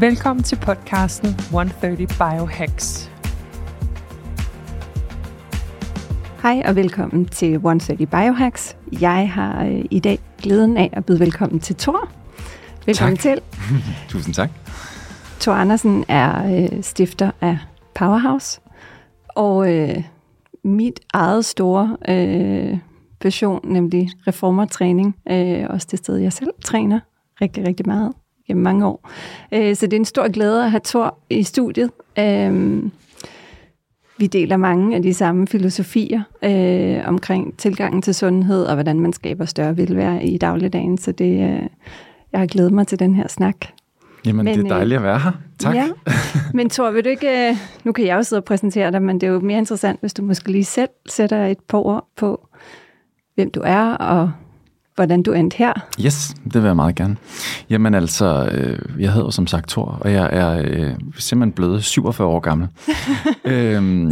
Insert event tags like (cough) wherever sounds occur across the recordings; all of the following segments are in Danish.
Velkommen til podcasten 130 Biohacks. Hej og velkommen til 130 Biohacks. Jeg har øh, i dag glæden af at byde velkommen til Thor. Velkommen Tak. til. (laughs) Tusind tak. Thor Andersen er øh, stifter af Powerhouse, og øh, mit eget store øh, passion, nemlig reformertræning, øh, også det sted, jeg selv træner rigtig, rigtig meget gennem mange år. Øh, så det er en stor glæde at have Thor i studiet. Øh, vi deler mange af de samme filosofier øh, omkring tilgangen til sundhed og hvordan man skaber større velvære i dagligdagen. Så det, øh, jeg har glædet mig til den her snak. Jamen, Men, det er dejligt at være her. Tak. Ja. (laughs) Men Thor, vil du ikke, øh, nu kan jeg jo sidde og præsentere dig, men det er jo mere interessant, hvis du måske lige selv sætter et par ord på, hvem du er og hvordan du endte her. Yes, det vil jeg meget gerne. Jamen altså, øh, jeg hedder som sagt Thor, og jeg er øh, simpelthen blevet 47 år gammel. (laughs) øhm,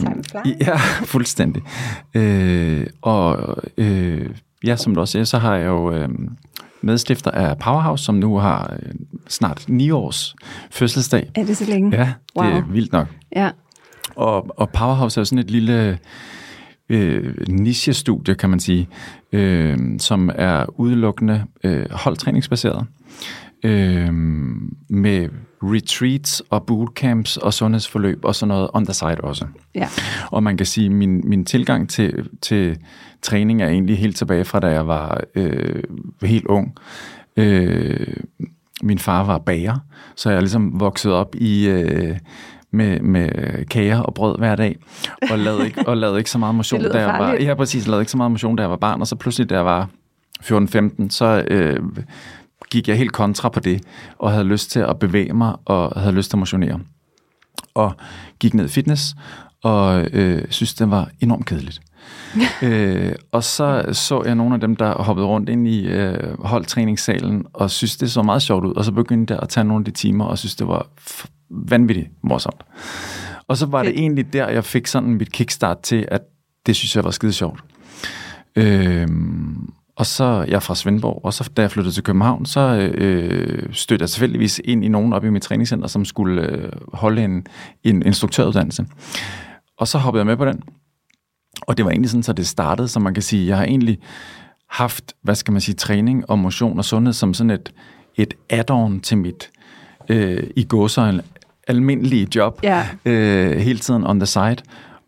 ja, fuldstændig. Øh, og øh, ja, som du også siger, så har jeg jo øh, medstifter af Powerhouse, som nu har øh, snart 9 års fødselsdag. Er det så længe? Ja, det er Wow. vildt nok. Ja. Og, og Powerhouse er jo sådan et lille øh, niche-studie, kan man sige, øh, som er udelukkende øh, holdtræningsbaseret. Øh, med retreats og bootcamps og sundhedsforløb og sådan noget on the side også. ja. Og man kan sige, at min, min tilgang til, til træning er egentlig helt tilbage fra, da jeg var øh, helt ung. Øh, min far var bager, så jeg er ligesom vokset op i... Øh, med, med kager og brød hver dag, og lavede ikke, og lavede ikke så meget (laughs) motion, da jeg var, ja, præcis, lavede ikke så meget motion, da jeg var barn, og så pludselig, da jeg var 14-15, så øh, gik jeg helt kontra på det, og havde lyst til at bevæge mig, og havde lyst til at motionere. Og gik ned i fitness, og øh, synes, det var enormt kedeligt. (laughs) øh, og så så jeg nogle af dem, der hoppede rundt ind i øh, holdtræningssalen, og synes, det så meget sjovt ud. Og så begyndte jeg at tage nogle af de timer, og synes, det var vanvittigt morsomt. Og så var det egentlig der, jeg fik sådan mit kickstart til, at det synes jeg var skide sjovt. Øhm, og så jeg er fra Svendborg, og så da jeg flyttede til København, så øh, stødte jeg tilfældigvis ind i nogen op i mit træningscenter, som skulle øh, holde en, en instruktøruddannelse. Og så hoppede jeg med på den. Og det var egentlig sådan, så det startede, så man kan sige, jeg har egentlig haft, hvad skal man sige, træning og motion og sundhed som sådan et, et add-on til mit øh, i en almindelige job Ja. øh, hele tiden on the side.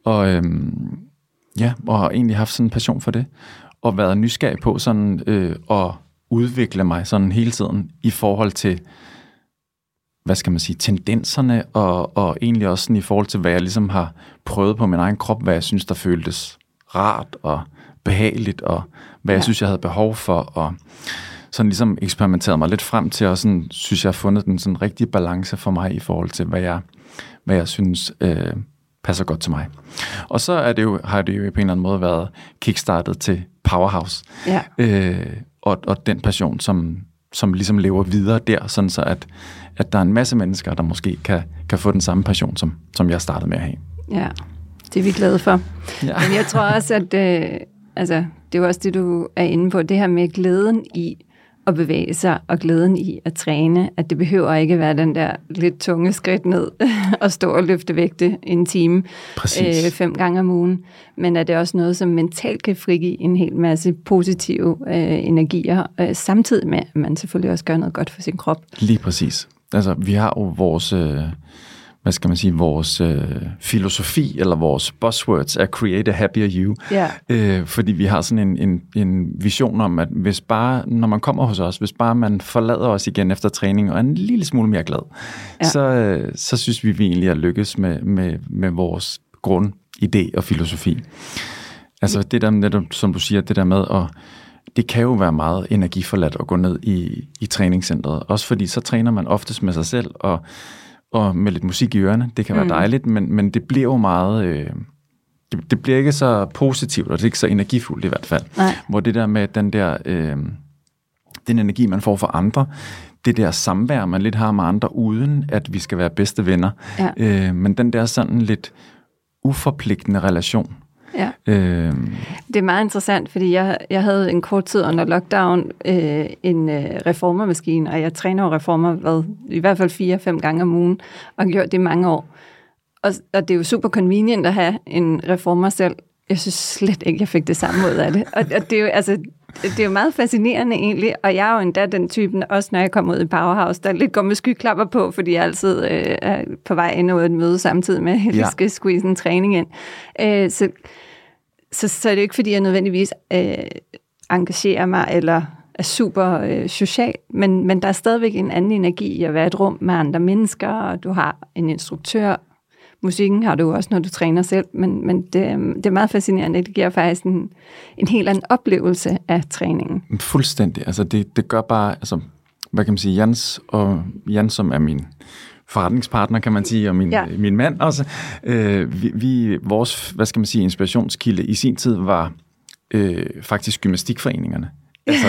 Og øhm, ja, og har egentlig haft sådan en passion for det. Og været nysgerrig på sådan øh, at udvikle mig sådan hele tiden i forhold til, hvad skal man sige, tendenserne, og, og egentlig også sådan i forhold til, hvad jeg ligesom har prøvet på min egen krop, hvad jeg synes, der føltes rart og behageligt, og hvad ja. Ja. jeg synes, jeg havde behov for, og sådan ligesom eksperimenteret mig lidt frem til, og sådan synes jeg har fundet den sådan rigtige balance for mig i forhold til, hvad jeg, hvad jeg synes øh, passer godt til mig. Og så er det jo, har det jo på en eller anden måde været kickstartet til Powerhouse, Ja. øh, og, og den passion, som, som ligesom lever videre der, sådan så at, at der er en masse mennesker, der måske kan, kan få den samme passion, som, som jeg startede med at have. Ja, det er vi glade for. Ja. Men jeg tror også, at øh, altså, det er jo også det, du er inde på, det her med glæden i at bevæge sig, og glæden i at træne, at det behøver ikke være den der lidt tunge skridt ned (laughs) og stå og løfte vægte en time Præcis. øh, fem gange om ugen, men at det også noget, som mentalt kan frigive en hel masse positive øh, energier, øh, samtidig med, at man selvfølgelig også gør noget godt for sin krop. Lige præcis. Altså, vi har jo vores, øh, hvad skal man sige, vores øh, filosofi, eller vores buzzwords er create a happier you. Ja. Øh, fordi vi har sådan en, en, en vision om, at hvis bare, når man kommer hos os, hvis bare man forlader os igen efter træning og er en lille smule mere glad, ja. så, øh, så synes vi, vi egentlig er lykkes med, med, med vores grundidé og filosofi. Altså det der netop, som du siger, det der med at det kan jo være meget energiforladt at gå ned i, i træningscentret. Også fordi så træner man oftest med sig selv og, og med lidt musik i ørerne. Det kan være mm. dejligt, men, men det bliver jo meget... Øh, det, det bliver ikke så positivt, og det er ikke så energifuldt i hvert fald. Nej. Hvor det der med den der... Øh, den energi, man får fra andre, det der samvær, man lidt har med andre, uden at vi skal være bedste venner. Ja. Øh, men den der sådan lidt uforpligtende relation. Ja. Øh, Det er meget interessant, fordi jeg, jeg havde en kort tid under lockdown øh, en øh, reformermaskine, og jeg træner jo reformer hvad, i hvert fald fire-fem gange om ugen, og har gjort det i mange år. Og, og det er jo super convenient at have en reformer selv. Jeg synes slet ikke, jeg fik det samme ud af det. Og, og det er jo altså det er jo meget fascinerende egentlig, og jeg er jo endda den typen, også når jeg kommer ud i Powerhouse, der lidt går med skyklapper på, fordi jeg altid øh, er på vej ind og et møde samtidig med, at jeg Ja. skal squeeze en træning ind. Øh, så, så, så er det ikke, fordi jeg nødvendigvis øh, engagerer mig, eller er super øh, social, men, men der er stadigvæk en anden energi i at være et rum med andre mennesker, og du har en instruktør. Musikken har du også, når du træner selv, men, men det, øh, det er meget fascinerende. Det giver faktisk en, en helt anden oplevelse af træningen. Fuldstændig. Altså det, det gør bare, altså, hvad kan man sige, Jans, og Jans som er min forretningspartner, kan man sige, og min, Ja. min mand også. Øh, vi, vi, vores, hvad skal man sige, inspirationskilde i sin tid var øh, faktisk gymnastikforeningerne. (laughs) Altså,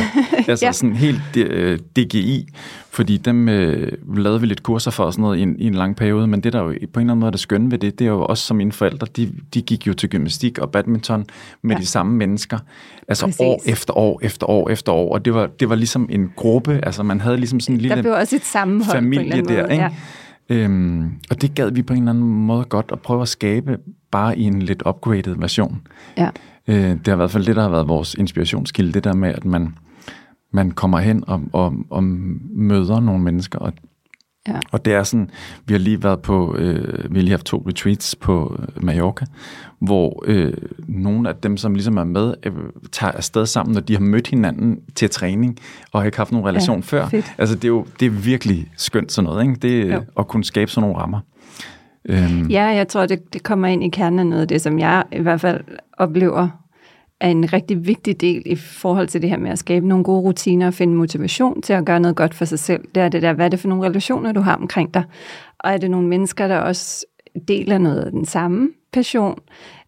altså Ja. sådan helt øh, DGI, fordi dem øh, lavede vi lidt kurser for og sådan noget i en, i en lang periode, men det der jo på en eller anden måde er det skønne ved det, det er jo også som mine forældre, de, de gik jo til gymnastik og badminton med Ja. de samme mennesker, altså Præcis. år efter år efter år efter år, og det var, det var ligesom en gruppe, altså man havde ligesom sådan en Der lille blev også et sammenhold på en eller familie anden der, måde. ikke? Ja. Øhm, og det gad vi på en eller anden måde godt at prøve at skabe, bare i en lidt upgraded version. Ja. Øh, det har i hvert fald det, der har været vores inspirationskilde, det der med, at man, man kommer hen og, og, og møder nogle mennesker. Og, Ja. og det er sådan, vi har lige været på, øh, vi har lige haft to retreats på øh, Mallorca, hvor øh, nogle af dem, som ligesom er med, øh, tager afsted sammen, når de har mødt hinanden til træning, og har ikke haft nogen relation Ja, før. fedt. Altså det er jo det er virkelig skønt sådan noget, ikke? Det, Jo. at kunne skabe sådan nogle rammer. Øhm, Ja, jeg tror, det, det kommer ind i kernen af noget af det, som jeg i hvert fald oplever er en rigtig vigtig del i forhold til det her med at skabe nogle gode rutiner og finde motivation til at gøre noget godt for sig selv. Det er det der, hvad er det for nogle relationer, du har omkring dig? Og er det nogle mennesker, der også deler noget af den samme passion?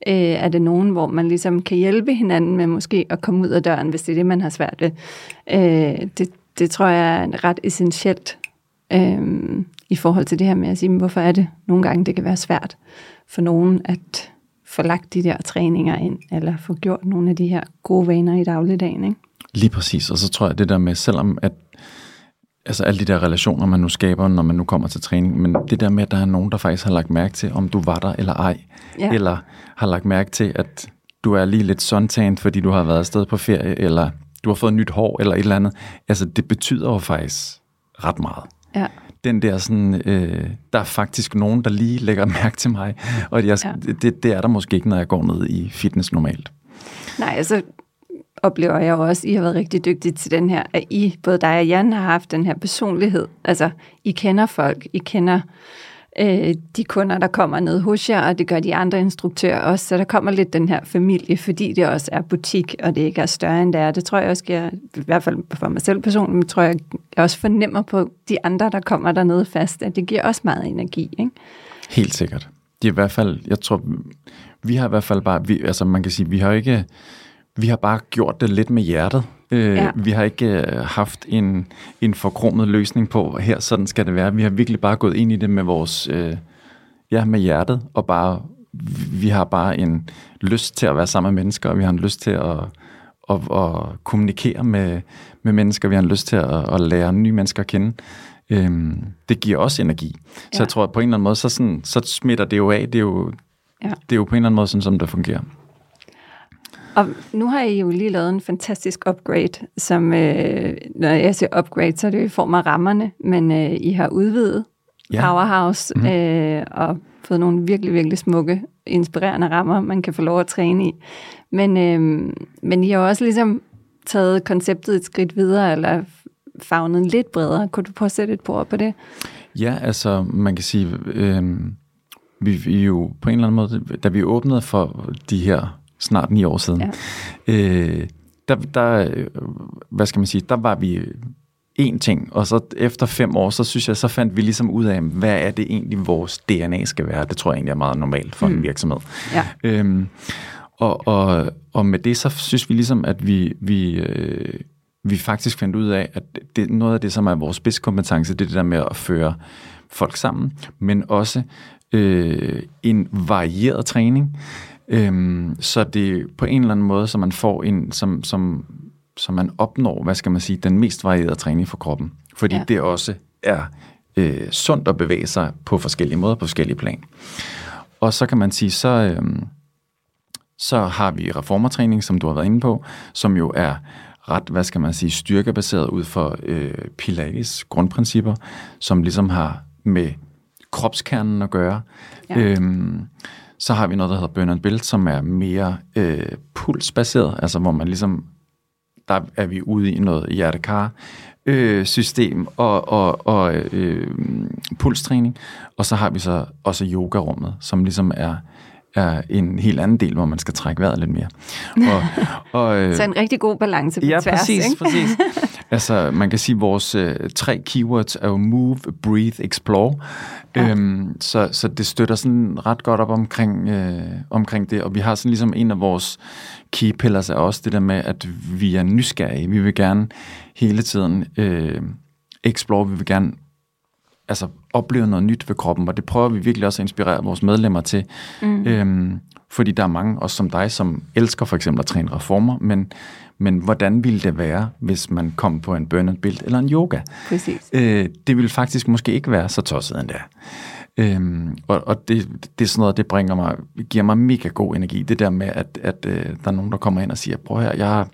Øh, er det nogen, hvor man ligesom kan hjælpe hinanden med måske at komme ud af døren, hvis det er det, man har svært ved? Øh, det, det tror jeg er ret essentielt øh, i forhold til det her med at sige, hvorfor er det nogle gange, det kan være svært for nogen at få lagt de der træninger ind, eller få gjort nogle af de her gode vaner i dagligdagen. Ikke? Lige præcis, og så tror jeg det der med, selvom at altså alle de der relationer, man nu skaber, når man nu kommer til træning, men det der med, at der er nogen, der faktisk har lagt mærke til, om du var der eller ej, Ja. eller har lagt mærke til, at du er lige lidt suntanned, fordi du har været afsted på ferie, eller du har fået nyt hår, eller et eller andet. Altså, det betyder jo faktisk ret meget. Ja. Den der sådan, øh, der er faktisk nogen, der lige lægger (laughs) mærke til mig, og jeg, Ja. det, det er der måske ikke, når jeg går ned i fitness normalt. Nej, altså oplever jeg også, at I har været rigtig dygtige til den her, at I, både dig og Jan, har haft den her personlighed. Altså, I kender folk, I kender øh, de kunder, der kommer ned hos jer, og det gør de andre instruktører også, så der kommer lidt den her familie, fordi det også er butik, og det ikke er større end det er. Det tror jeg også giver, i hvert fald for mig selv personligt, men tror jeg, jeg også fornemmer på de andre, der kommer dernede fast, at det giver også meget energi. Ikke? Helt sikkert. Det er i hvert fald, jeg tror, vi har i hvert fald bare, vi, altså man kan sige, vi har ikke, vi har bare gjort det lidt med hjertet. Øh, Ja. Vi har ikke øh, haft en, en forkromet løsning på, her sådan skal det være. Vi har virkelig bare gået ind i det med vores, øh, ja, med hjertet, og bare, vi har bare en lyst til at være sammen med mennesker, og vi har en lyst til at, at, at kommunikere med, med mennesker, vi har en lyst til at, at lære nye mennesker at kende. Øhm, det giver også energi. Så Ja. jeg tror, at på en eller anden måde, så, sådan, så smitter det jo af. Det er jo, Ja. det er jo på en eller anden måde sådan, som det fungerer. Og nu har I jo lige lavet en fantastisk upgrade, som, øh, når jeg siger upgrade, så er det jo i form af rammerne, men øh, I har udvidet Ja. Powerhouse mm-hmm. øh, og fået nogle virkelig, virkelig smukke, inspirerende rammer, man kan få lov at træne i. Men, øh, men I har også ligesom taget konceptet et skridt videre, eller fagnet lidt bredere. Kunne du prøve at sætte et ord på det? Ja, altså man kan sige, øh, vi, vi jo på en eller anden måde, da vi åbnede for de her snart ni år siden, Ja. øh, der, der, hvad skal man sige, der var vi én ting, og så efter fem år, så synes jeg, så fandt vi ligesom ud af, hvad er det egentlig, vores DNA skal være. Det tror jeg egentlig er meget normalt for mm. en virksomhed. Ja. Øhm, og, og, og med det, så synes vi ligesom, at vi, vi, øh, vi faktisk fandt ud af, at det, noget af det, som er vores spidskompetence, det er det der med at føre folk sammen, men også øh, en varieret træning, Øhm, så det på en eller anden måde, så man får en, som, som, som man opnår, hvad skal man sige, den mest varierede træning for kroppen. Fordi ja. det også er øh, sundt at bevæge sig på forskellige måder, på forskellige plan. Og så kan man sige, så, øhm, så har vi reformertræning, som du har været inde på, som jo er ret, hvad skal man sige, styrkebaseret ud for øh, Pilates grundprincipper, som ligesom har med kropskernen at gøre. Ja. Øhm, så har vi noget, der hedder Burn and Build, som er mere øh, pulsbaseret, altså hvor man ligesom, der er vi ude i noget hjertekar øh, system og, og, og øh, pulstræning, og så har vi så også yogarummet, som ligesom er er en helt anden del, hvor man skal trække vejret lidt mere. Og, og, (laughs) øh, så en rigtig god balance på ja, tværs, præcis, ikke? præcis. (laughs) Altså, man kan sige, at vores øh, tre keywords er jo move, breathe, explore. Ja. Øhm, så, så det støtter sådan ret godt op omkring, øh, omkring det, og vi har sådan ligesom en af vores key pillars er også det der med, at vi er nysgerrige. Vi vil gerne hele tiden øh, explore, vi vil gerne altså, opleve noget nyt ved kroppen, og det prøver vi virkelig også at inspirere vores medlemmer til. Mm. Øhm, fordi der er mange, også som dig, som elsker for eksempel at træne reformer, men, men hvordan ville det være, hvis man kom på en burn and build eller en yoga? Præcis. Øh, det ville faktisk måske ikke være så tosset endda. Øhm, og og det, det er sådan noget, det bringer mig, giver mig mega god energi. Det der med, at, at øh, der er nogen, der kommer ind og siger, prøv her, jeg har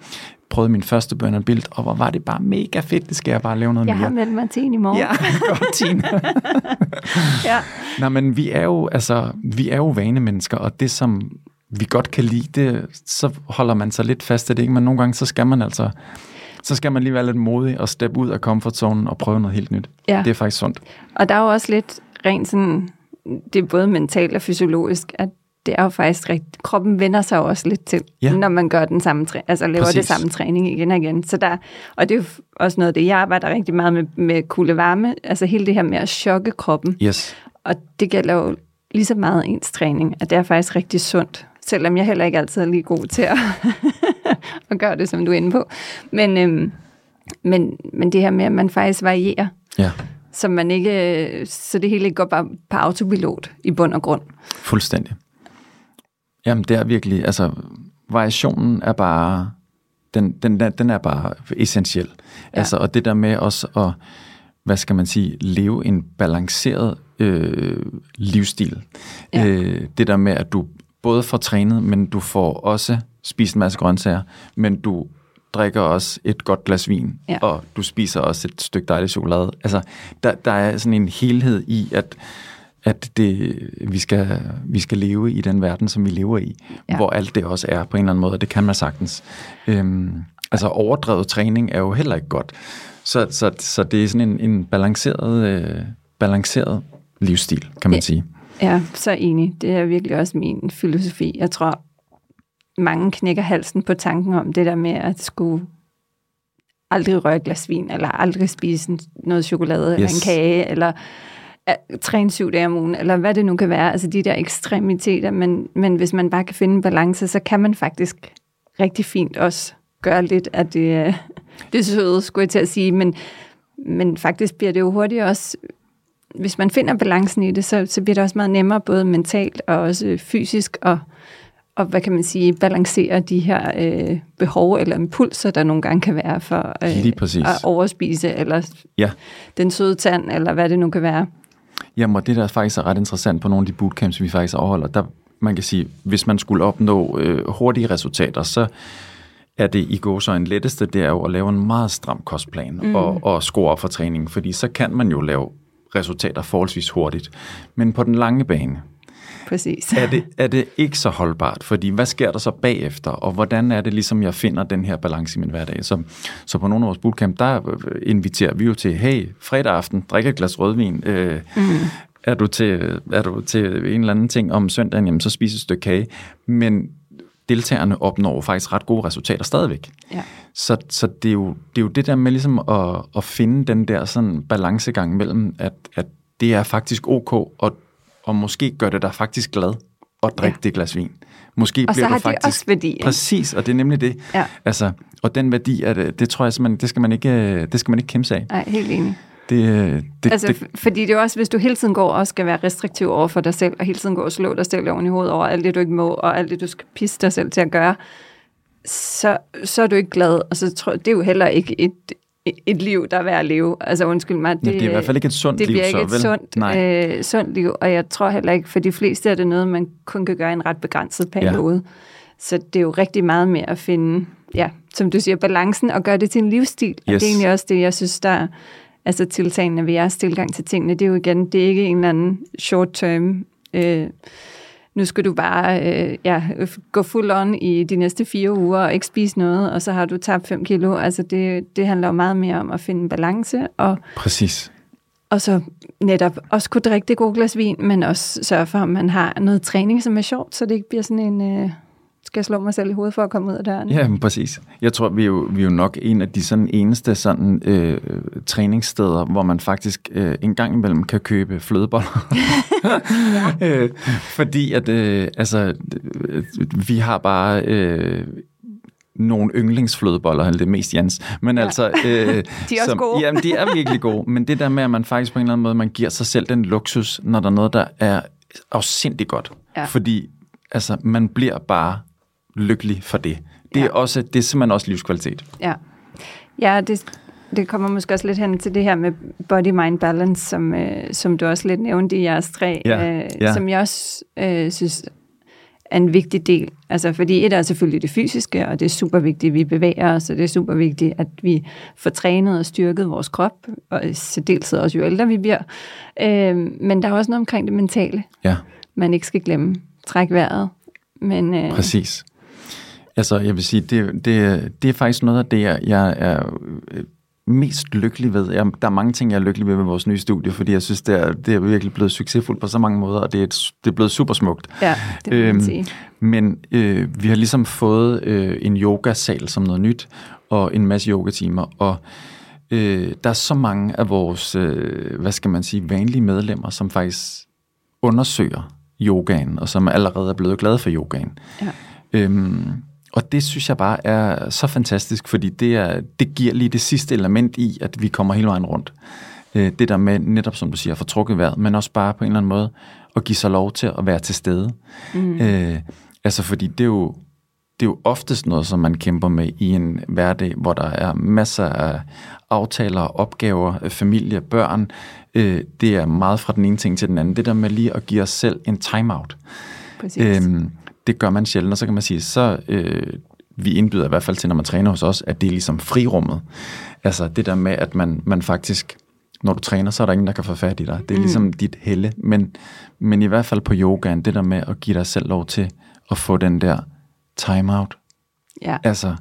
prøvet min første burn and build, og hvor var det bare mega fedt, det skal jeg bare lave noget jeg mere. Jeg har meldt mig til i morgen. Ja, (laughs) godt, Tina. (laughs) ja. Nå, men vi er jo, altså, vi er jo vanemennesker, og det, som vi godt kan lide, det, så holder man sig lidt fast i det, ikke? men nogle gange, så skal man altså, så skal man lige være lidt modig og steppe ud af komfortzonen og prøve noget helt nyt. Ja. Det er faktisk sundt. Og der er jo også lidt rent sådan, det er både mentalt og fysiologisk, at det er jo faktisk rigtigt. Kroppen vender sig også lidt til, ja. når man gør den samme træ- altså laver Præcis. det samme træning igen og igen. Så der, og det er jo også noget af det, jeg arbejder rigtig meget med, med kulde varme, altså hele det her med at chokke kroppen. Yes. Og det gælder jo lige så meget ens træning, at det er faktisk rigtig sundt, selvom jeg heller ikke altid er lige god til at, (laughs) at gøre det, som du er inde på. Men, øhm, men, men det her med, at man faktisk varierer. Ja. Så, man ikke, så det hele ikke går bare på autopilot i bund og grund. Fuldstændig. Jamen, det er virkelig, altså, variationen er bare, den, den, den er bare essentiel. Ja. Altså, og det der med også at, hvad skal man sige, leve en balanceret øh, livsstil. Ja. Øh, det der med, at du både får trænet, men du får også spist en masse grøntsager, men du drikker også et godt glas vin, ja. og du spiser også et stykke dejlig chokolade. Altså, der, der er sådan en helhed i, at at det, vi, skal, vi skal leve i den verden, som vi lever i, ja. hvor alt det også er på en eller anden måde, og det kan man sagtens. Øhm, altså overdrevet træning er jo heller ikke godt. Så, så, så det er sådan en, en balanceret, øh, balanceret livsstil, kan man ja. sige. Ja, så enig. Det er virkelig også min filosofi. Jeg tror, mange knækker halsen på tanken om det der med at skulle aldrig røre et glas vin, eller aldrig spise noget chokolade, yes. eller en kage, eller træne syv dage om ugen, eller hvad det nu kan være, altså de der ekstremiteter, men, men hvis man bare kan finde en balance, så kan man faktisk rigtig fint også gøre lidt af det, øh, (laughs) det søde, skulle jeg til at sige, men, men faktisk bliver det jo hurtigt også, hvis man finder balancen i det, så, så bliver det også meget nemmere, både mentalt og også fysisk, og, og hvad kan man sige, balancere de her øh, behov eller impulser, der nogle gange kan være for øh, at overspise, eller ja. den søde tand, eller hvad det nu kan være. Jamen, og det der faktisk er ret interessant på nogle af de bootcamps, vi faktisk afholder, der man kan sige, hvis man skulle opnå øh, hurtige resultater, så er det i går så en letteste, det er jo at lave en meget stram kostplan mm. og, og score op for træningen, fordi så kan man jo lave resultater forholdsvis hurtigt. Men på den lange bane, Præcis. er, det, er det ikke så holdbart, fordi hvad sker der så bagefter, og hvordan er det ligesom, jeg finder den her balance i min hverdag? Så, så på nogle af vores bootcamp, der inviterer vi jo til, hey, fredag aften, drik et glas rødvin, øh, mm. er, du til, er du til en eller anden ting om søndagen, jamen så spiser et stykke kage, men deltagerne opnår faktisk ret gode resultater stadigvæk. Ja. Så, så det, er jo, det er jo det der med ligesom at, at finde den der sådan balancegang mellem, at, at det er faktisk ok, og, og måske gør det dig faktisk glad at drikke ja. det glas vin. Måske Og bliver så har du faktisk, det også værdi. Ikke? Præcis, og det er nemlig det. Ja. Altså, og den værdi, er det, det tror jeg simpelthen, det skal man ikke, det skal man ikke kæmpe sig af. Nej, helt enig. Det, det, Altså, det, fordi det er også, hvis du hele tiden går og skal være restriktiv over for dig selv, og hele tiden går og slå dig selv oven i hovedet over alt det, du ikke må, og alt det, du skal pisse dig selv til at gøre, så, så er du ikke glad. Og så tror det er jo heller ikke et, et liv, der er værd at leve. Altså undskyld mig. det, ja, det er i hvert fald ikke et sundt det liv, bliver så ikke et vel? sundt, Nej. øh, sundt liv, og jeg tror heller ikke, for de fleste er det noget, man kun kan gøre i en ret begrænset periode. Ja. Så det er jo rigtig meget med at finde, ja, som du siger, balancen og gøre det til en livsstil. Og Yes. det er egentlig også det, jeg synes, der er altså tiltagende ved jeres tilgang til tingene. Det er jo igen, det er ikke en eller anden short term, øh, nu skal du bare øh, ja, gå fuld on i de næste fire uger og ikke spise noget, og så har du tabt 5 kilo. Altså det, det handler jo meget mere om at finde en balance, og Præcis. og så netop også kunne drikke det gode glas vin, men også sørge for, at man har noget træning, som er sjovt, så det ikke bliver sådan en, øh, skal jeg slå mig selv i hovedet for at komme ud af døren? Ja, men præcis. Jeg tror, vi er jo, vi er jo nok en af de sådan eneste sådan, øh, træningssteder, hvor man faktisk øh, en gang imellem kan købe flødeboller. (laughs) (laughs) øh, fordi at, øh, altså, øh, vi har bare... Øh, nogle yndlingsflødeboller, eller det er mest Jens. Men ja. altså... Øh, (laughs) De er også gode. Jamen, de er virkelig gode. Men det der med, at man faktisk på en eller anden måde, man giver sig selv den luksus, når der er noget, der er afsindig godt. Ja. Fordi altså, man bliver bare lykkelig for det. Det er, Ja. også, det er simpelthen også livskvalitet. Ja, ja det, det kommer måske også lidt hen til det her med body-mind balance, som, øh, som du også lidt nævnte i jeres tre, Ja, øh, ja. som jeg også øh, synes er en vigtig del. Altså, fordi et er selvfølgelig det fysiske, og det er super vigtigt, at vi bevæger os, og det er super vigtigt, at vi får trænet og styrket vores krop, og særdeleshed også jo ældre vi bliver. Øh, men der er også noget omkring det mentale, Ja, man ikke skal glemme. Træk vejret. Men, øh, præcis. Altså, jeg vil sige, det, det, det er faktisk noget af det, jeg, jeg er øh, mest lykkelig ved. Jeg, der er mange ting, jeg er lykkelig ved ved vores nye studie, fordi jeg synes, det er, det er virkelig blevet succesfuldt på så mange måder, og det er, et, det er blevet super smukt. ja, det Øhm, sige. Men øh, vi har ligesom fået øh, en yogasal som noget nyt, og en masse yogatimer, og øh, der er så mange af vores, øh, hvad skal man sige, vanlige medlemmer, som faktisk undersøger yogaen, og som allerede er blevet glade for yogaen. Ja. Øhm, og det synes jeg bare er så fantastisk, fordi det, er, det giver lige det sidste element i, at vi kommer hele vejen rundt. Øh, det der med, netop som du siger, at få trukket vejret, men også bare på en eller anden måde at give sig lov til at være til stede. Mm. Øh, altså fordi det er jo det er jo oftest noget, som man kæmper med i en hverdag, hvor der er masser af aftaler, opgaver, øh, familie, børn. Øh, det er meget fra den ene ting til den anden. Det der med lige at give os selv en timeout. Præcis. Øhm, det gør man sjældent, og så kan man sige, så øh, vi indbyder i hvert fald til, når man træner hos os, at det er ligesom frirummet. Altså det der med, at man, man faktisk, når du træner, så er der ingen, der kan få fat i dig. Det er ligesom dit helle. Men, men i hvert fald på yogaen, det der med at give dig selv lov til at få den der timeout. ja. Altså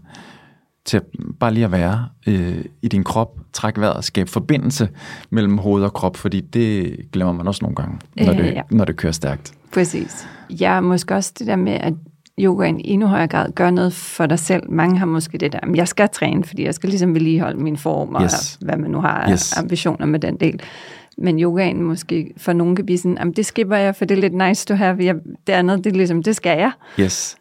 til at bare lige at være øh, i din krop, trække vejret og skabe forbindelse mellem hoved og krop, fordi det glemmer man også nogle gange, når, Øh, det, ja. når det kører stærkt. Præcis. Ja, måske også det der med, at yogaen i endnu højere grad gør noget for dig selv. Mange har måske det der, "Men jeg skal træne, fordi jeg skal ligesom vedligeholde min form, og Yes. hvad man nu har Yes. ambitioner med den del. Men yogaen måske for nogen kan blive sådan, "Jamen, det skipper jeg, for det er lidt nice to have. Jeg, det andet, det er ligesom, det skal jeg. Yes.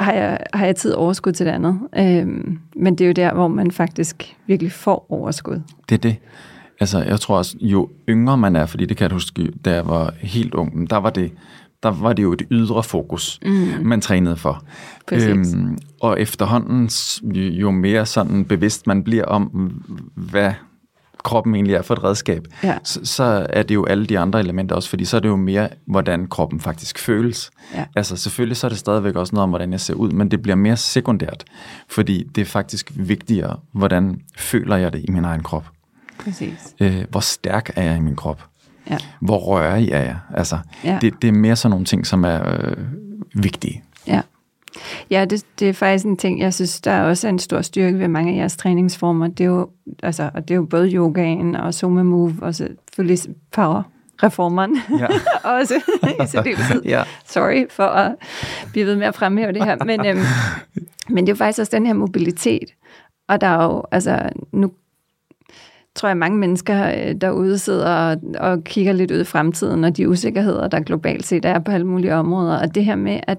Har jeg, har jeg tid overskud til det andet? Øhm, men det er jo der, hvor man faktisk virkelig får overskud. Det er det. Altså, jeg tror også, jo yngre man er, fordi det kan jeg huske, da jeg var helt ung, der var det, der var det jo et ydre fokus, mm. man trænede for. Præcis. og efterhånden, jo mere sådan bevidst man bliver om, hvad kroppen egentlig er for et redskab, Ja. så, så er det jo alle de andre elementer også, fordi så er det jo mere, hvordan kroppen faktisk føles. Ja. Altså selvfølgelig så er det stadigvæk også noget om, hvordan jeg ser ud, men det bliver mere sekundært, fordi det er faktisk vigtigere, hvordan føler jeg det i min egen krop. Præcis. Øh, hvor stærk er jeg i min krop? Ja. Hvor rørig er jeg? Altså, Ja. det, det er mere sådan nogle ting, som er øh, vigtige. Ja, ja det, det er faktisk en ting, jeg synes, der er også en stor styrke ved mange af jeres træningsformer. Det er jo, altså, og det er jo både yogaen og Soma Move og selvfølgelig power, reformeren Ja. (laughs) også i særdeleshed. Ja. Sorry for at blive ved med at fremhæve det her. Men, øhm, men det er jo faktisk også den her mobilitet. Og der er jo, altså nu tror jeg, mange mennesker øh, derude sidder og, og kigger lidt ud i fremtiden, og de usikkerheder, der globalt set er på alle mulige områder. Og det her med at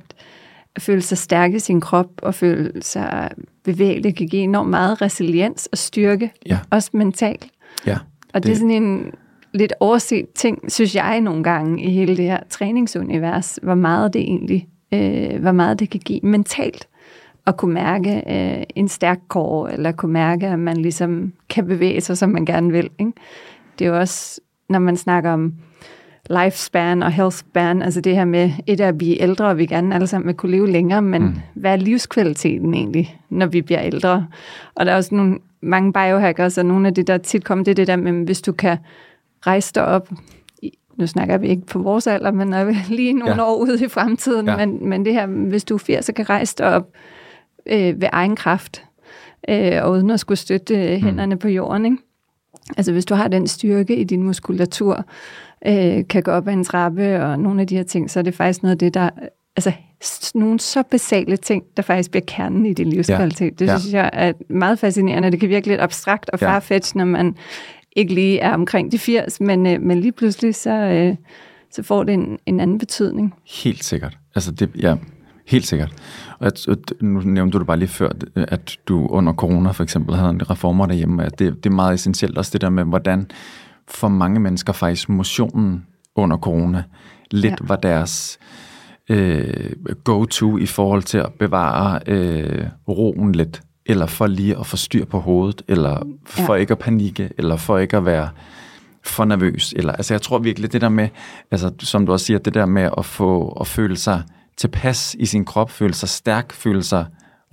føle sig stærk i sin krop og føle sig bevægelig, kan give enormt meget resiliens og styrke, Ja. også mentalt. Ja. Og det, det er sådan en lidt overset ting, synes jeg nogle gange, i hele det her træningsunivers, hvor meget det egentlig, øh, hvor meget det kan give mentalt at kunne mærke øh, en stærk kår, eller kunne mærke, at man ligesom kan bevæge sig, som man gerne vil. Ikke? Det er jo også, når man snakker om lifespan og healthspan, altså det her med et at blive ældre, og vi gerne alle sammen vil kunne leve længere, men mm. hvad er livskvaliteten egentlig, når vi bliver ældre? Og der er også nogle, mange biohackers, og nogle af det, der tit kommer, det er det der med, hvis du kan rejse dig op, nu snakker vi ikke på vores alder, men er vi lige nogle Ja. år ude i fremtiden, Ja. men, men det her, hvis du er 80, så kan rejse dig op øh, ved egen kraft, øh, og uden at skulle støtte øh, hænderne mm. på jorden, ikke? Altså hvis du har den styrke i din muskulatur, øh, kan gå op ad en trappe og nogle af de her ting, så er det faktisk noget af det, der... Altså nogle så basale ting, der faktisk bliver kernen i din livskvalitet. Det Ja. synes jeg er meget fascinerende. Det kan virke lidt abstrakt og Ja. farfetch, når man ikke lige er omkring de 80, men, øh, men lige pludselig så, øh, så får det en, en anden betydning. Helt sikkert. Altså det, ja, helt sikkert. Og at, at, nu nævnte du det bare lige før, at du under corona for eksempel havde en reformer derhjemme. At det, det er meget essentielt også det der med, hvordan for mange mennesker faktisk motionen under corona lidt ja. Ja. var deres øh, go-to i forhold til at bevare øh, roen lidt, eller for lige at få styr på hovedet, eller for Ja. ikke at panikke, eller for ikke at være for nervøs. Eller, altså jeg tror virkelig, det der med, altså, som du også siger, det der med at få at føle sig tilpas i sin krop, føle sig stærk, føle sig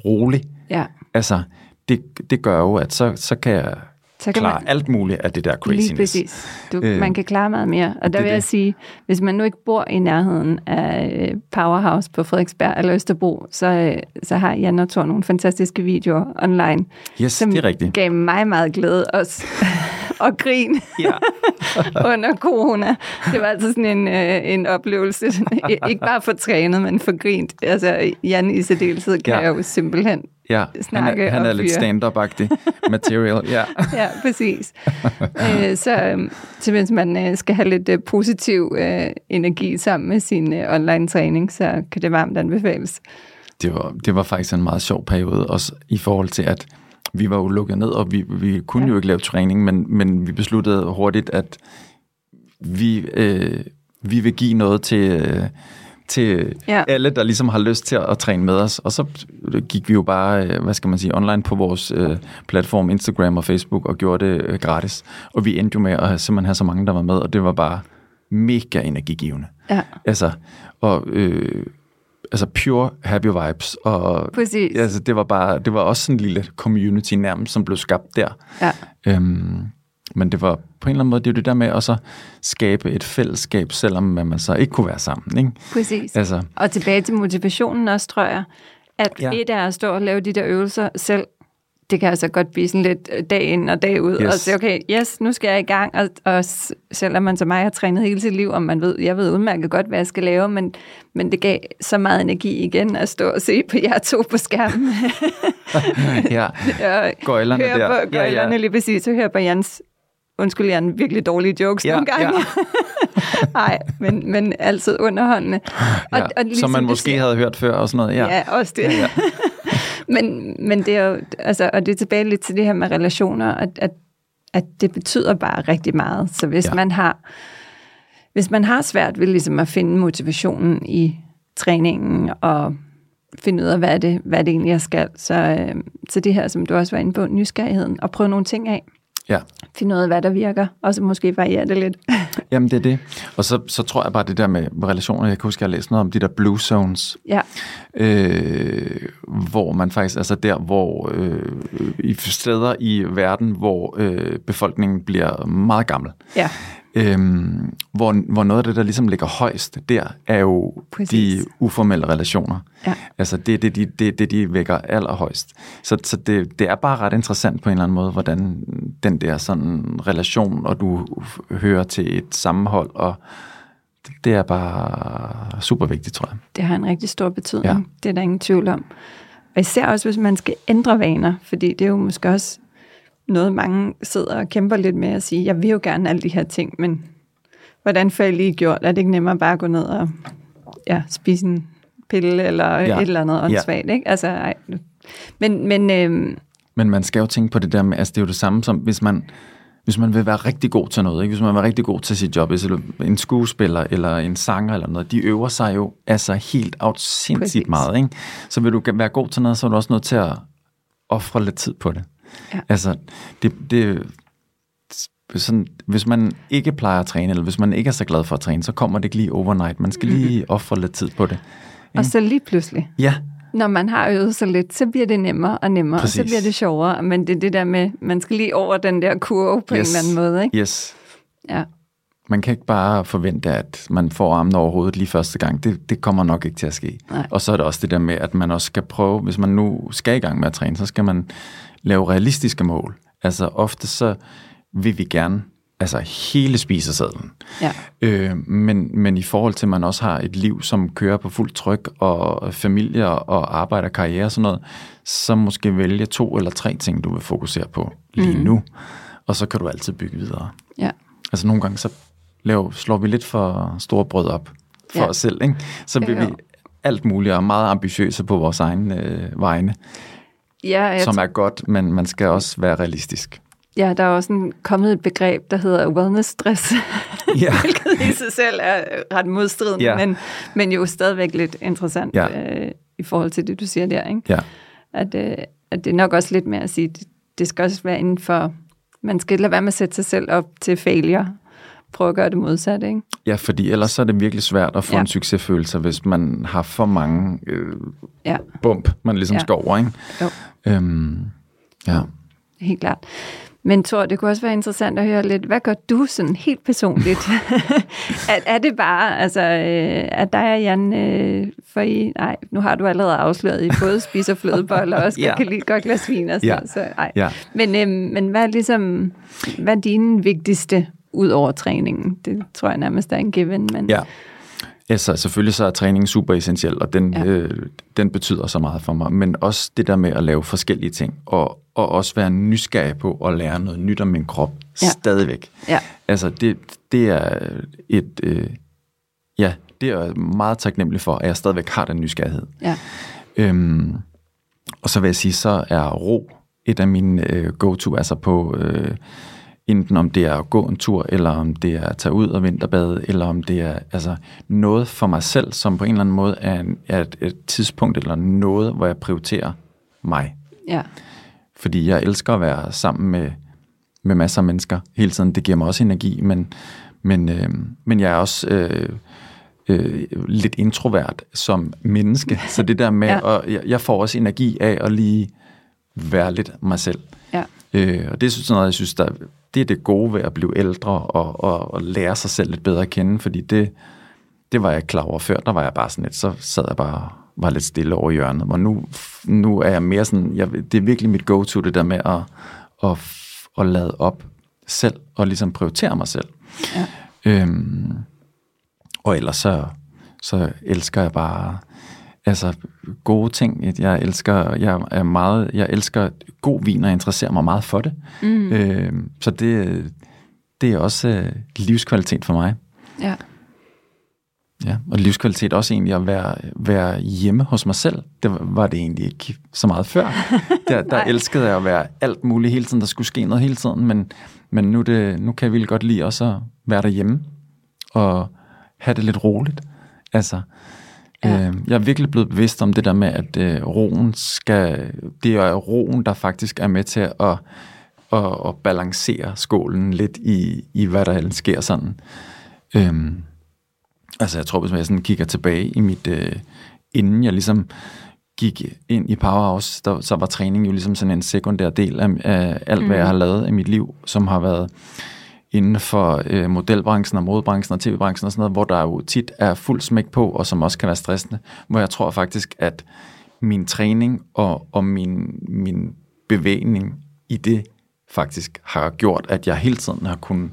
rolig, Ja. altså det, det gør jo, at så, så kan jeg Så kan klare man- alt muligt af det der craziness. Lige præcis. Du, Øh, man kan klare meget mere. Og der er vil jeg det. sige, hvis man nu ikke bor i nærheden af øh, Powerhouse på Frederiksberg eller Østerbro, så, øh, så har Jan og Thor nogle fantastiske videoer online, Yes, som det er rigtigt. gav mig meget glæde også, (laughs) og grin Ja. (laughs) under corona. Det var altså sådan en, øh, en oplevelse. ikke bare for trænet, men for grint. Altså, Jan i særdeleshed kan Ja. ja. jo simpelthen Ja, han snakke er, han er lidt stand-up-agtig material. Ja. (laughs) ja, præcis. øh, så, øhm, så hvis man øh, skal have lidt øh, positiv øh, energi sammen med sin øh, online-træning, så kan det varmt anbefales. det var, det var faktisk en meget sjov periode, også i forhold til, at vi var jo lukket ned, og vi, vi kunne ja. jo ikke lave træning, men, men vi besluttede hurtigt, at vi, øh, vi vil give noget til, øh, til ja. Alle, der ligesom har lyst til at, at træne med os. Og så gik vi jo bare, øh, hvad skal man sige, online på vores øh, platform, Instagram og Facebook, og gjorde det øh, gratis. Og vi endte jo med at simpelthen have så mange, der var med, og det var bare mega energigivende. Ja, Altså, og øh, altså pure happy vibes. Og, Præcis. Altså, det var bare, det var også sådan en lille community nærmest, som blev skabt der. ja, Øhm, men det var på en eller anden måde, det er jo det der med at så skabe et fællesskab, selvom man så ikke kunne være sammen. Ikke? præcis. Altså, Og tilbage til motivationen også, tror jeg. At Ja. ja. et er at stå og lave de der øvelser selv, det kan altså godt blive sådan lidt øh, dag ind og dag ud, Yes. og sige, okay, yes, nu skal jeg i gang, og, og selvom man som mig har trænet hele sit liv, og man ved, jeg ved udmærket godt, hvad jeg skal lave, men, men det gav så meget energi igen at stå og se på jer to på skærmen. (laughs) ja, og Gøjlerne der. på Ja, ja. gøjlerne lige præcis, så høre på Jans, undskyld Jan, virkelig dårlige jokes Ja, nogle gange. (laughs) Nej, men, men altid underholdende. ja. Som ligesom man du måske siger- havde hørt før og sådan noget. Ja, Ja, ja også det. Ja, ja. (laughs) men, men det er jo, altså, og det er tilbage lidt til det her med relationer, at, at, at det betyder bare rigtig meget. Så hvis Ja. man har hvis man har svært ved ligesom at finde motivationen i træningen og finde ud af, hvad det, hvad det egentlig jeg skal, så, øh, så det her, som du også var inde på, nysgerrigheden, og prøve nogle ting af. Ja. Finde ud af, hvad der virker, og så måske variere det lidt. (laughs) Jamen, det er det. Og så, så tror jeg bare, det der med relationer, jeg kan huske, jeg har læst noget om de der blue zones, ja, øh, hvor man faktisk, altså der, hvor øh, i steder i verden, hvor øh, befolkningen bliver meget gammel, ja, Øhm, hvor, hvor noget af det, der ligesom ligger højst der, er jo Præcis. de uformelle relationer. Ja. Altså det det, de, det, det, de vækker allerhøjst. Så, så det, det er bare ret interessant på en eller anden måde, hvordan den der sådan relation, og du hører til et sammenhold, og det, det er bare super vigtigt, tror jeg. Det har en rigtig stor betydning. Ja. Det er der ingen tvivl om. Og især også, hvis man skal ændre vaner, fordi det er jo måske også noget, mange sidder og kæmper lidt med at sige, jeg vil jo gerne alle de her ting, men hvordan får jeg lige gjort? Er det ikke nemmere bare at gå ned og ja, spise en pille eller Ja. ja. et eller andet Ja. åndssvagt, ikke? Altså, ej. Men, men øhm, Men man skal jo tænke på det der med, altså det er jo det samme som, hvis man, hvis man vil være rigtig god til noget, ikke? hvis man vil være rigtig god til sit job, hvis er en skuespiller eller en sanger eller noget, de øver sig jo altså helt afsindigt meget. Ikke? Så vil du være god til noget, så er du også nødt til at ofre lidt tid på det. Ja. Altså, det, det sådan, hvis man ikke plejer at træne, eller hvis man ikke er så glad for at træne, så kommer det ikke lige overnight. Man skal lige ofre lidt tid på det. og så lige pludselig, Ja, når man har øvet sig lidt, så bliver det nemmere og nemmere, Præcis. og så bliver det sjovere. Men det er det der med, man skal lige over den der kurve på Yes. en eller anden måde, ikke? yes. Ja. Man kan ikke bare forvente, at man får armen over hovedet lige første gang. Det, det kommer nok ikke til at ske. Nej. Og så er det også det der med, at man også skal prøve, hvis man nu skal i gang med at træne, så skal man lave realistiske mål. Altså ofte så vil vi gerne altså hele spisesedlen. Ja. Øh, men, men i forhold til, at man også har et liv, som kører på fuld tryk, og familie og arbejde og karriere og sådan noget, så måske vælge to eller tre ting, du vil fokusere på lige mm. nu. Og så kan du altid bygge videre. Ja. Altså nogle gange, så laver, slår vi lidt for store brød op for Ja. os selv, ikke? Så Jo. vi alt muligt og meget ambitiøse på vores egne øh, vegne, Ja, som er godt, men man skal også være realistisk. Ja, der er også en, kommet et begreb, der hedder wellness-stress, (laughs) Ja. hvilket i sig selv er ret modstridende, Ja. men, men jo stadigvæk lidt interessant Ja. øh, i forhold til det, du siger der. Ikke? Ja, At, øh, at det er nok også lidt med at sige, det, det skal også være inden for, man skal lade være med at sætte sig selv op til failure. Prøve at gøre det modsatte, ikke? ja fordi ellers så er det virkelig svært at få Ja. en succesfølelse, hvis man har for mange øh, Ja, bump, man ligesom Ja. skal over, ikke? jo, Øhm, ja. helt klart. Men Thor, det kunne også være interessant at høre lidt, hvad gør du sådan helt personligt? (laughs) er, er det bare, altså, øh, at dig og Jan, øh, for I, nej, nu har du allerede afsløret, I både spiser flødeboller og også Ja. kan lide godt glas vin og sådan Ja. noget, så nej. Ja. Men, øh, men hvad er ligesom, hvad er dine vigtigste ud over træningen? Det tror jeg nærmest er en given, men Ja. Altså, selvfølgelig så er træning super essentiel, og den, ja. Øh, den betyder så meget for mig. Men også det der med at lave forskellige ting, og, og også være nysgerrig på at lære noget nyt om min krop. Ja. stadigvæk. ja, Altså, det, det er et... Øh, ja, det er jeg meget taknemmelig for, at jeg stadigvæk har den nysgerrighed. ja, Øhm, og så vil jeg sige, så er ro et af mine øh, go-to, altså på øh, enten om det er at gå en tur, eller om det er at tage ud og vinterbade, eller om det er altså noget for mig selv, som på en eller anden måde er, en, er et, et tidspunkt, eller noget, hvor jeg prioriterer mig. ja, Fordi jeg elsker at være sammen med, med masser af mennesker hele tiden. Det giver mig også energi, men, men, øh, men jeg er også øh, øh, lidt introvert som menneske. (laughs) Så det der med, Ja. at jeg, jeg får også energi af at lige være lidt mig selv. ja, Øh, og det er sådan noget, jeg synes, der, det er det gode ved at blive ældre og, og, og lære sig selv lidt bedre at kende, fordi det, det var jeg klar over før. Der var jeg bare sådan lidt, så sad jeg bare var lidt stille over hjørnet. Og nu, nu er jeg mere sådan, jeg, det er virkelig mit go-to, det der med at, at, at lade op selv, og ligesom prioritere mig selv. ja, Øhm, og ellers så, så elsker jeg bare altså gode ting. Jeg elsker, jeg er meget, jeg elsker god vin, og interesserer mig meget for det. Mm. Øhm, så det, det er også øh, livskvalitet for mig. ja, Ja, og livskvalitet også egentlig at være, være hjemme hos mig selv. Det var- det egentlig ikke så meget før. (laughs) Der, der elskede jeg at være alt muligt hele tiden. Der skulle ske noget hele tiden, men, men nu, det, nu kan jeg virkelig godt lide også at være derhjemme og have det lidt roligt. Altså, Ja. øh, jeg er virkelig blevet bevidst om det der med, at øh, roen skal, det er roen, der faktisk er med til at, at, at balancere skålen lidt i, i hvad der sker sådan. Øhm, Altså jeg tror, hvis jeg sådan kigger tilbage i mit, øh, inden jeg ligesom gik ind i Powerhouse, der, så var træning jo ligesom sådan en sekundær del af, af alt, mm. hvad jeg har lavet i mit liv, som har været inden for øh, modelbranchen og modebranchen og tv-branchen og sådan noget, hvor der jo tit er fuld smæk på, og som også kan være stressende, hvor jeg tror faktisk, at min træning og, og min, min bevægning i det faktisk har gjort, at jeg hele tiden har kunnet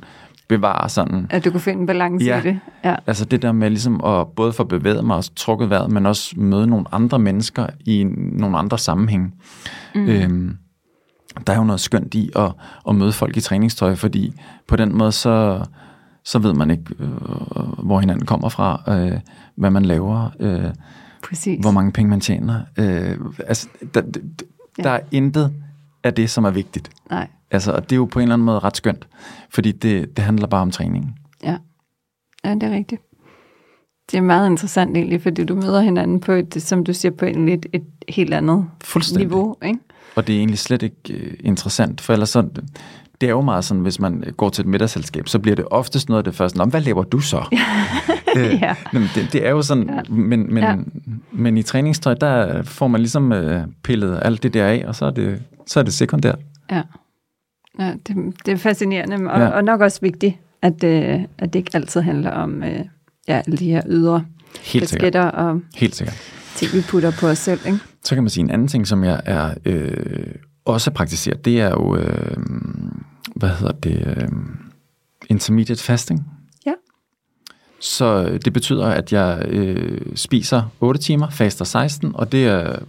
bevare sådan... At du kunne finde en balance Ja. i det. Ja. Altså det der med ligesom at både få bevæget mig og trukket vejret, men også møde nogle andre mennesker i nogle andre sammenhæng. Mm. Øhm, der er jo noget skønt i at, at møde folk i træningstøj, fordi på den måde så, så ved man ikke, øh, hvor hinanden kommer fra, øh, hvad man laver, øh, Præcis. hvor mange penge man tjener. Øh, altså, der, der, Ja. der er intet af det, som er vigtigt. Nej. Altså, og det er jo på en eller anden måde ret skønt, fordi det, det handler bare om træningen. Ja. ja, det er rigtigt. Det er meget interessant egentlig, fordi du møder hinanden på et, som du siger, på en lidt et helt andet niveau. Ikke? Og det er egentlig slet ikke øh, interessant, for ellers så, det er jo meget sådan, hvis man går til et middagsselskab, så bliver det oftest noget af det første, "Nå, hvad laver du så? (laughs) øh, Ja. det, det er jo sådan, Ja. men, men, Ja. men i træningstøj, der får man ligesom øh, pillet alt det der af, og så er det, så er det sekundært. Ja, ja det, det er fascinerende, og, ja. Og nok også vigtigt, at, øh, at det ikke altid handler om øh, ja, alle de her ydre Helt sikkert. og Helt sikkert. Ting, vi putter på os selv. Ikke? Så kan man sige, en anden ting, som jeg er øh, også praktiserer, det er jo, øh, hvad hedder det, øh, intermediate fasting. Ja. Så det betyder, at jeg øh, spiser 8 timer, faster 16, og det er,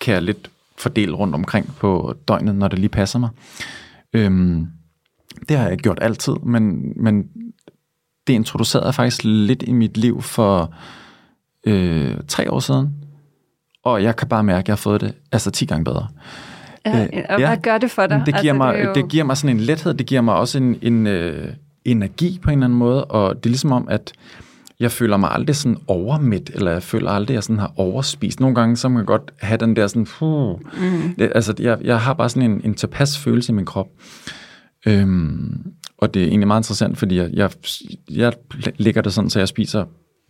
kan jeg lidt fordele rundt omkring på døgnet, når det lige passer mig. Øhm, det har jeg gjort altid, men, men det introducerede jeg faktisk lidt i mit liv for øh, tre år siden, og jeg kan bare mærke, at jeg har fået det altså 10 gange bedre. Ja, Øh, og ja. hvad gør det for dig? Det giver, altså, mig, det, jo- det giver mig sådan en lethed, det giver mig også en, en øh, energi på en eller anden måde, og det er ligesom om, at jeg føler mig aldrig sådan overmæt, eller jeg føler aldrig, at jeg sådan har overspist. Nogle gange, så må jeg godt have den der sådan, puh, mm. det, altså jeg, jeg har bare sådan en, en tilpas følelse i min krop. Øhm, og det er egentlig meget interessant, fordi jeg, jeg, jeg lægger det sådan, så jeg spiser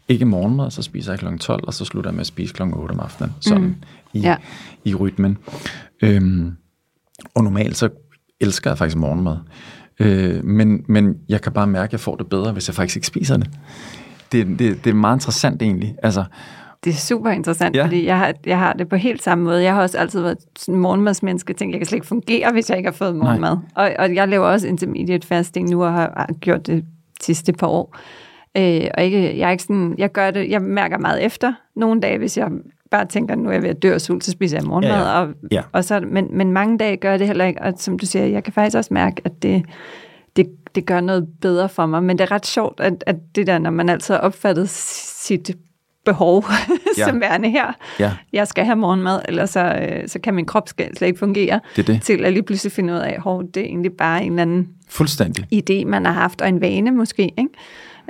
ikke morgenmad, så spiser jeg kl. 12, og så slutter jeg med at spise kl. 8 om aftenen, sådan mm. i, Ja. i rytmen. Øhm, og normalt så elsker jeg faktisk morgenmad. Øh, men, men jeg kan bare mærke, at jeg får det bedre, hvis jeg faktisk ikke spiser det. Det, det, det er meget interessant egentlig. Altså, Det er super interessant, ja. Fordi jeg har, jeg har det på helt samme måde. Jeg har også altid været sådan en morgenmadsmenneske. Tænker, jeg kan slet ikke fungere, hvis jeg ikke har fået morgenmad. Og, og jeg laver også intermediate fasting nu, og har, har gjort det sidste par år. Øh, og ikke, jeg, er ikke sådan, jeg gør det, jeg mærker meget efter nogle dage, hvis jeg bare tænker, nu er jeg ved at dø af sult, så spiser jeg morgenmad. Ja, ja. Og, Ja. og så, men, men mange dage gør det heller ikke. Og som du siger, jeg kan faktisk også mærke, at det, det, det gør noget bedre for mig. Men det er ret sjovt, at, at det der, når man altid har opfattet sit behov (laughs) ja. Som værende her. ja, Jeg skal have morgenmad, ellers så, øh, så kan min krop slet ikke fungere. det er det. Til at lige pludselig finde ud af, at det er egentlig bare en eller anden Fuldstændig. idé, man har haft, og en vane måske. Ikke?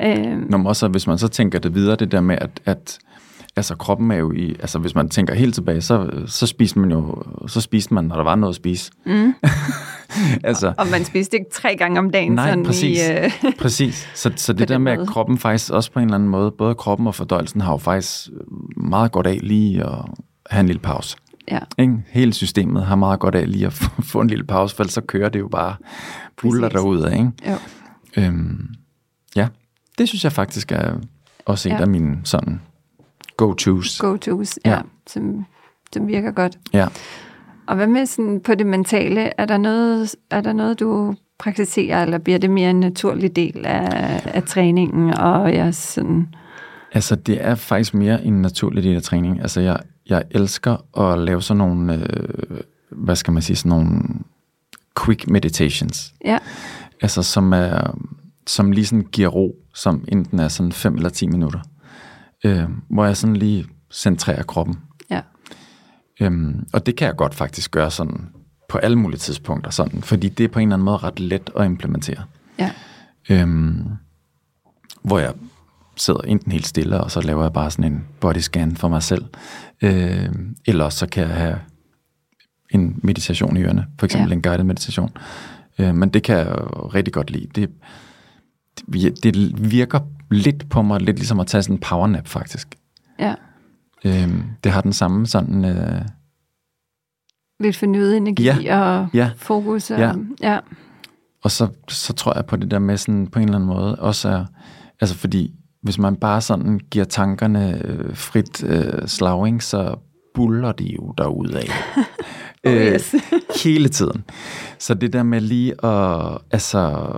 Øh, Når man også, hvis man så tænker det videre, det der med, at, at altså kroppen er jo i, altså hvis man tænker helt tilbage, så, så spiste man jo, så spiste man, når der var noget at spise. Mm. (laughs) altså, og man spiste ikke tre gange om dagen. Nej, sådan præcis. I, øh, (laughs) Præcis. Så, så det der med, at kroppen faktisk også på en eller anden måde, både kroppen og fordøjelsen har jo faktisk meget godt af lige at have en lille pause. ja, Ikke? Hele systemet har meget godt af lige at (laughs) få, en lille pause, for ellers så kører det jo bare puller derud af. Ikke? jo. Øhm, det synes jeg faktisk er også en Ja. af mine sådan go-tos. Go-tos, ja, Ja. som, som virker godt. Ja. Og hvad med sådan på det mentale? Er der noget, er der noget du praktiserer, eller bliver det mere en naturlig del af, af træningen? Og jeg sådan, Altså, det er faktisk mere en naturlig del af træning. Altså, jeg, jeg elsker at lave sådan nogle, øh, hvad skal man sige, sådan nogle quick meditations. ja, Altså, som, er, som lige sådan giver ro, som enten er sådan 5 eller 10 minutter. Øh, hvor jeg sådan lige centrerer kroppen. ja, Øhm, og det kan jeg godt faktisk gøre sådan på alle mulige tidspunkter, sådan, fordi det er på en eller anden måde ret let at implementere. ja, Øhm, hvor jeg sidder enten helt stille, og så laver jeg bare sådan en body scan for mig selv. Øh, eller også så kan jeg have en meditation i ørerne, for eksempel Ja. en guided meditation. Øh, men det kan jeg rigtig godt lide. Det, det, virker lidt på mig, lidt ligesom at tage sådan en powernap faktisk. ja. Øh, det har den samme sådan... Øh, Lidt fornyet energi Ja, og ja, fokus. Og, ja. ja. og så, så tror jeg på det der med sådan på en eller anden måde også er, altså fordi hvis man bare sådan giver tankerne øh, frit øh, slag, så buller de jo derudad. (laughs) oh, yes. øh, hele tiden. Så det der med lige at, altså,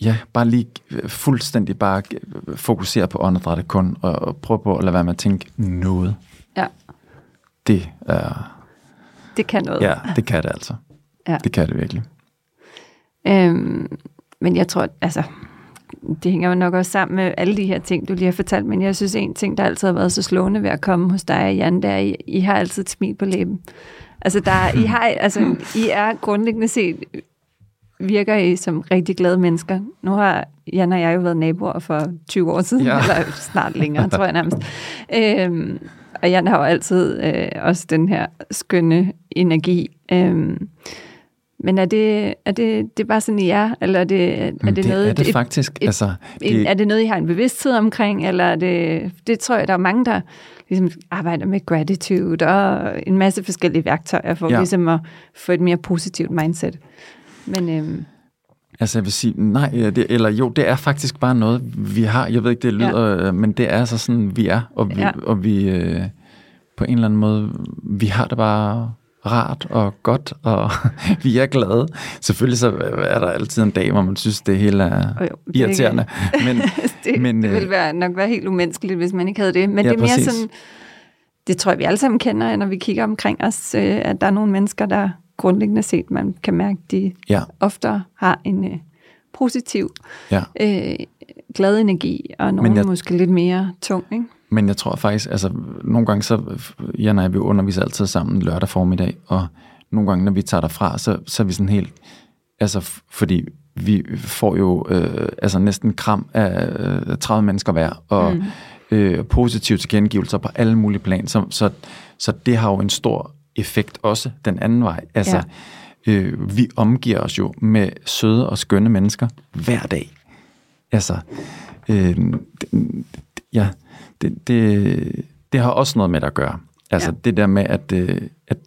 ja, bare lige fuldstændig bare fokusere på åndedrættet kun, og, og prøve på at lade være med at tænke noget. Ja. Det er... Det kan noget. Ja, det kan det altså. Ja. Det kan det virkelig. Øhm, men jeg tror, altså, det hænger jo nok også sammen med alle de her ting, du lige har fortalt, men jeg synes, en ting, der altid har været så slående ved at komme hos dig og Jan, det er, I, I har altid et smil på læben. Altså, der, I, har, altså, I er grundlæggende set, virker I som rigtig glade mennesker. Nu har Jan og jeg jo været naboer for 20 år siden, ja. (laughs) eller snart længere, tror jeg nærmest. Øhm, og Jan har jo altid øh, også den her skønne energi. Øhm, men er det, er det, det er bare sådan, I er? Eller er det, er det, det noget, er det et, faktisk. et, altså, det, er det noget, I har en bevidsthed omkring? Eller er det, det tror jeg, der er mange, der ligesom arbejder med gratitude og en masse forskellige værktøjer for ja. ligesom at få et mere positivt mindset. Men øhm, Altså jeg vil sige, nej, det, eller jo, det er faktisk bare noget, vi har. Jeg ved ikke, det lyder, ja. men det er altså sådan, vi er, og vi, ja. og vi øh, på en eller anden måde, vi har det bare rart og godt, og (laughs) vi er glade. Selvfølgelig så er der altid en dag, hvor man synes, det hele er oh jo, det irriterende. Er men, (laughs) det, men, det ville være, nok være helt umenneskeligt, hvis man ikke havde det. Men ja, det er mere præcis. sådan, det tror jeg, vi alle sammen kender, når vi kigger omkring os, øh, at der er nogle mennesker, der grundlæggende set, man kan mærke, de ja. ofte har en øh, positiv, ja. øh, glad energi, og nogle jeg, måske lidt mere tung, ikke? Men jeg tror faktisk, altså nogle gange så, Jan og jeg, vi underviser altid sammen lørdag formiddag, og nogle gange, når vi tager derfra, så, så er vi sådan helt, altså fordi vi får jo øh, altså næsten kram af øh, 30 mennesker hver, og mm. øh, positive tilkendegivelser på alle mulige plan, så, så, så det har jo en stor effekt også den anden vej. Altså, ja. øh, vi omgiver os jo med søde og skønne mennesker hver dag. Altså, øh, ja, det, det, det har også noget med det at gøre. Altså ja. det der med, at, øh, at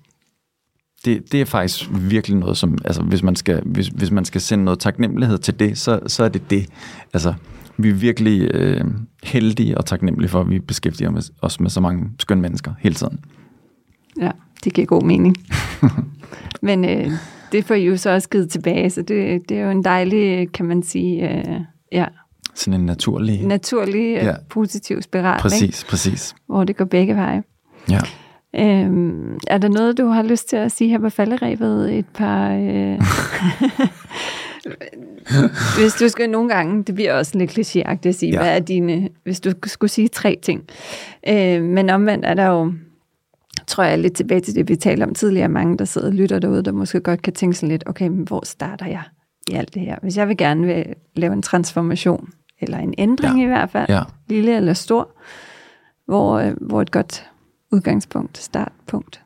det, det er faktisk virkelig noget, som, altså hvis man skal, hvis, hvis man skal sende noget taknemmelighed til det, så, så er det det. Altså, vi er virkelig øh, heldige og taknemmelige for, at vi beskæftiger os med så mange skønne mennesker hele tiden. Ja, det giver god mening. (laughs) Men øh, det får I jo så også givet tilbage, så det, det er jo en dejlig, kan man sige, øh, ja, sådan en naturlig... Naturlig, ja. positiv spiral. Præcis, ikke? præcis. Hvor det går begge veje. Ja. Øhm, er der noget, du har lyst til at sige her på falderæbet? Et par... Øh... (laughs) hvis du skal nogle gange, det bliver også lidt klichéagtigt at sige, ja. hvad er dine... Hvis du skulle sige tre ting. Øh, men omvendt er der jo tror jeg lidt tilbage til det, vi talte om tidligere, mange, der sidder og lytter derude, der måske godt kan tænke sådan lidt, okay, men hvor starter jeg i alt det her? Hvis jeg vil gerne vil lave en transformation, eller en ændring ja. i hvert fald, ja. lille eller stor, hvor, øh, hvor et godt udgangspunkt, startpunkt.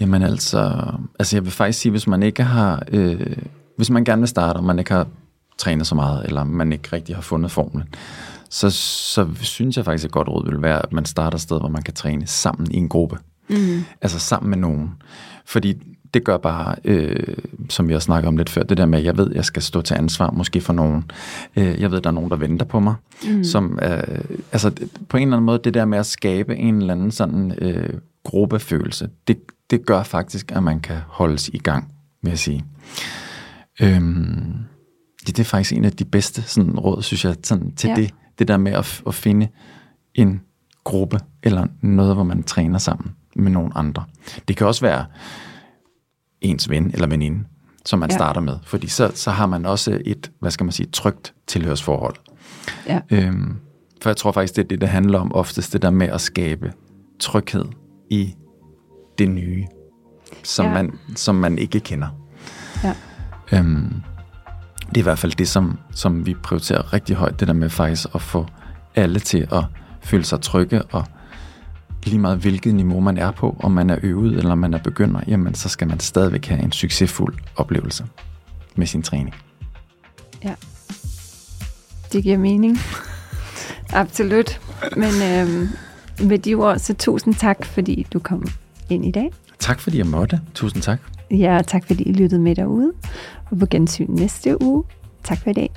Jamen altså, altså jeg vil faktisk sige, hvis man ikke har, øh, hvis man gerne vil starte, og man ikke har trænet så meget, eller man ikke rigtig har fundet formlen, så, så synes jeg faktisk, at et godt råd vil være, at man starter et sted, hvor man kan træne sammen i en gruppe. Mm. Altså sammen med nogen. Fordi det gør bare, øh, som vi har snakket om lidt før, det der med, at jeg ved, at jeg skal stå til ansvar måske for nogen. Øh, jeg ved, at der er nogen, der venter på mig. Mm. Som, øh, altså på en eller anden måde, det der med at skabe en eller anden sådan øh, gruppefølelse, det, det gør faktisk, at man kan holdes i gang, vil jeg sige. Øhm, det, det er faktisk en af de bedste sådan, råd, synes jeg, sådan, til ja. det. Det der med at, at finde en gruppe, eller noget, hvor man træner sammen med nogle andre. Det kan også være ens ven eller veninde, som man ja. starter med, fordi så, så har man også et, hvad skal man sige, trygt tilhørsforhold. Ja. Øhm, for jeg tror faktisk, det er det, det handler om oftest, det der med at skabe tryghed i det nye, som, ja. man, som man ikke kender. Ja. Øhm, det er i hvert fald det, som, som vi prioriterer rigtig højt, det der med faktisk at få alle til at føle sig trygge og lige meget hvilket niveau man er på, om man er øvet eller man er begynder, jamen så skal man stadigvæk have en succesfuld oplevelse med sin træning. Ja, det giver mening. Absolut. Men øh, med de ord, så tusind tak, fordi du kom ind i dag. Tak fordi jeg måtte. Tusind tak. Ja, tak fordi I lyttede med derude. og på gensyn næste uge. Tak for i dag.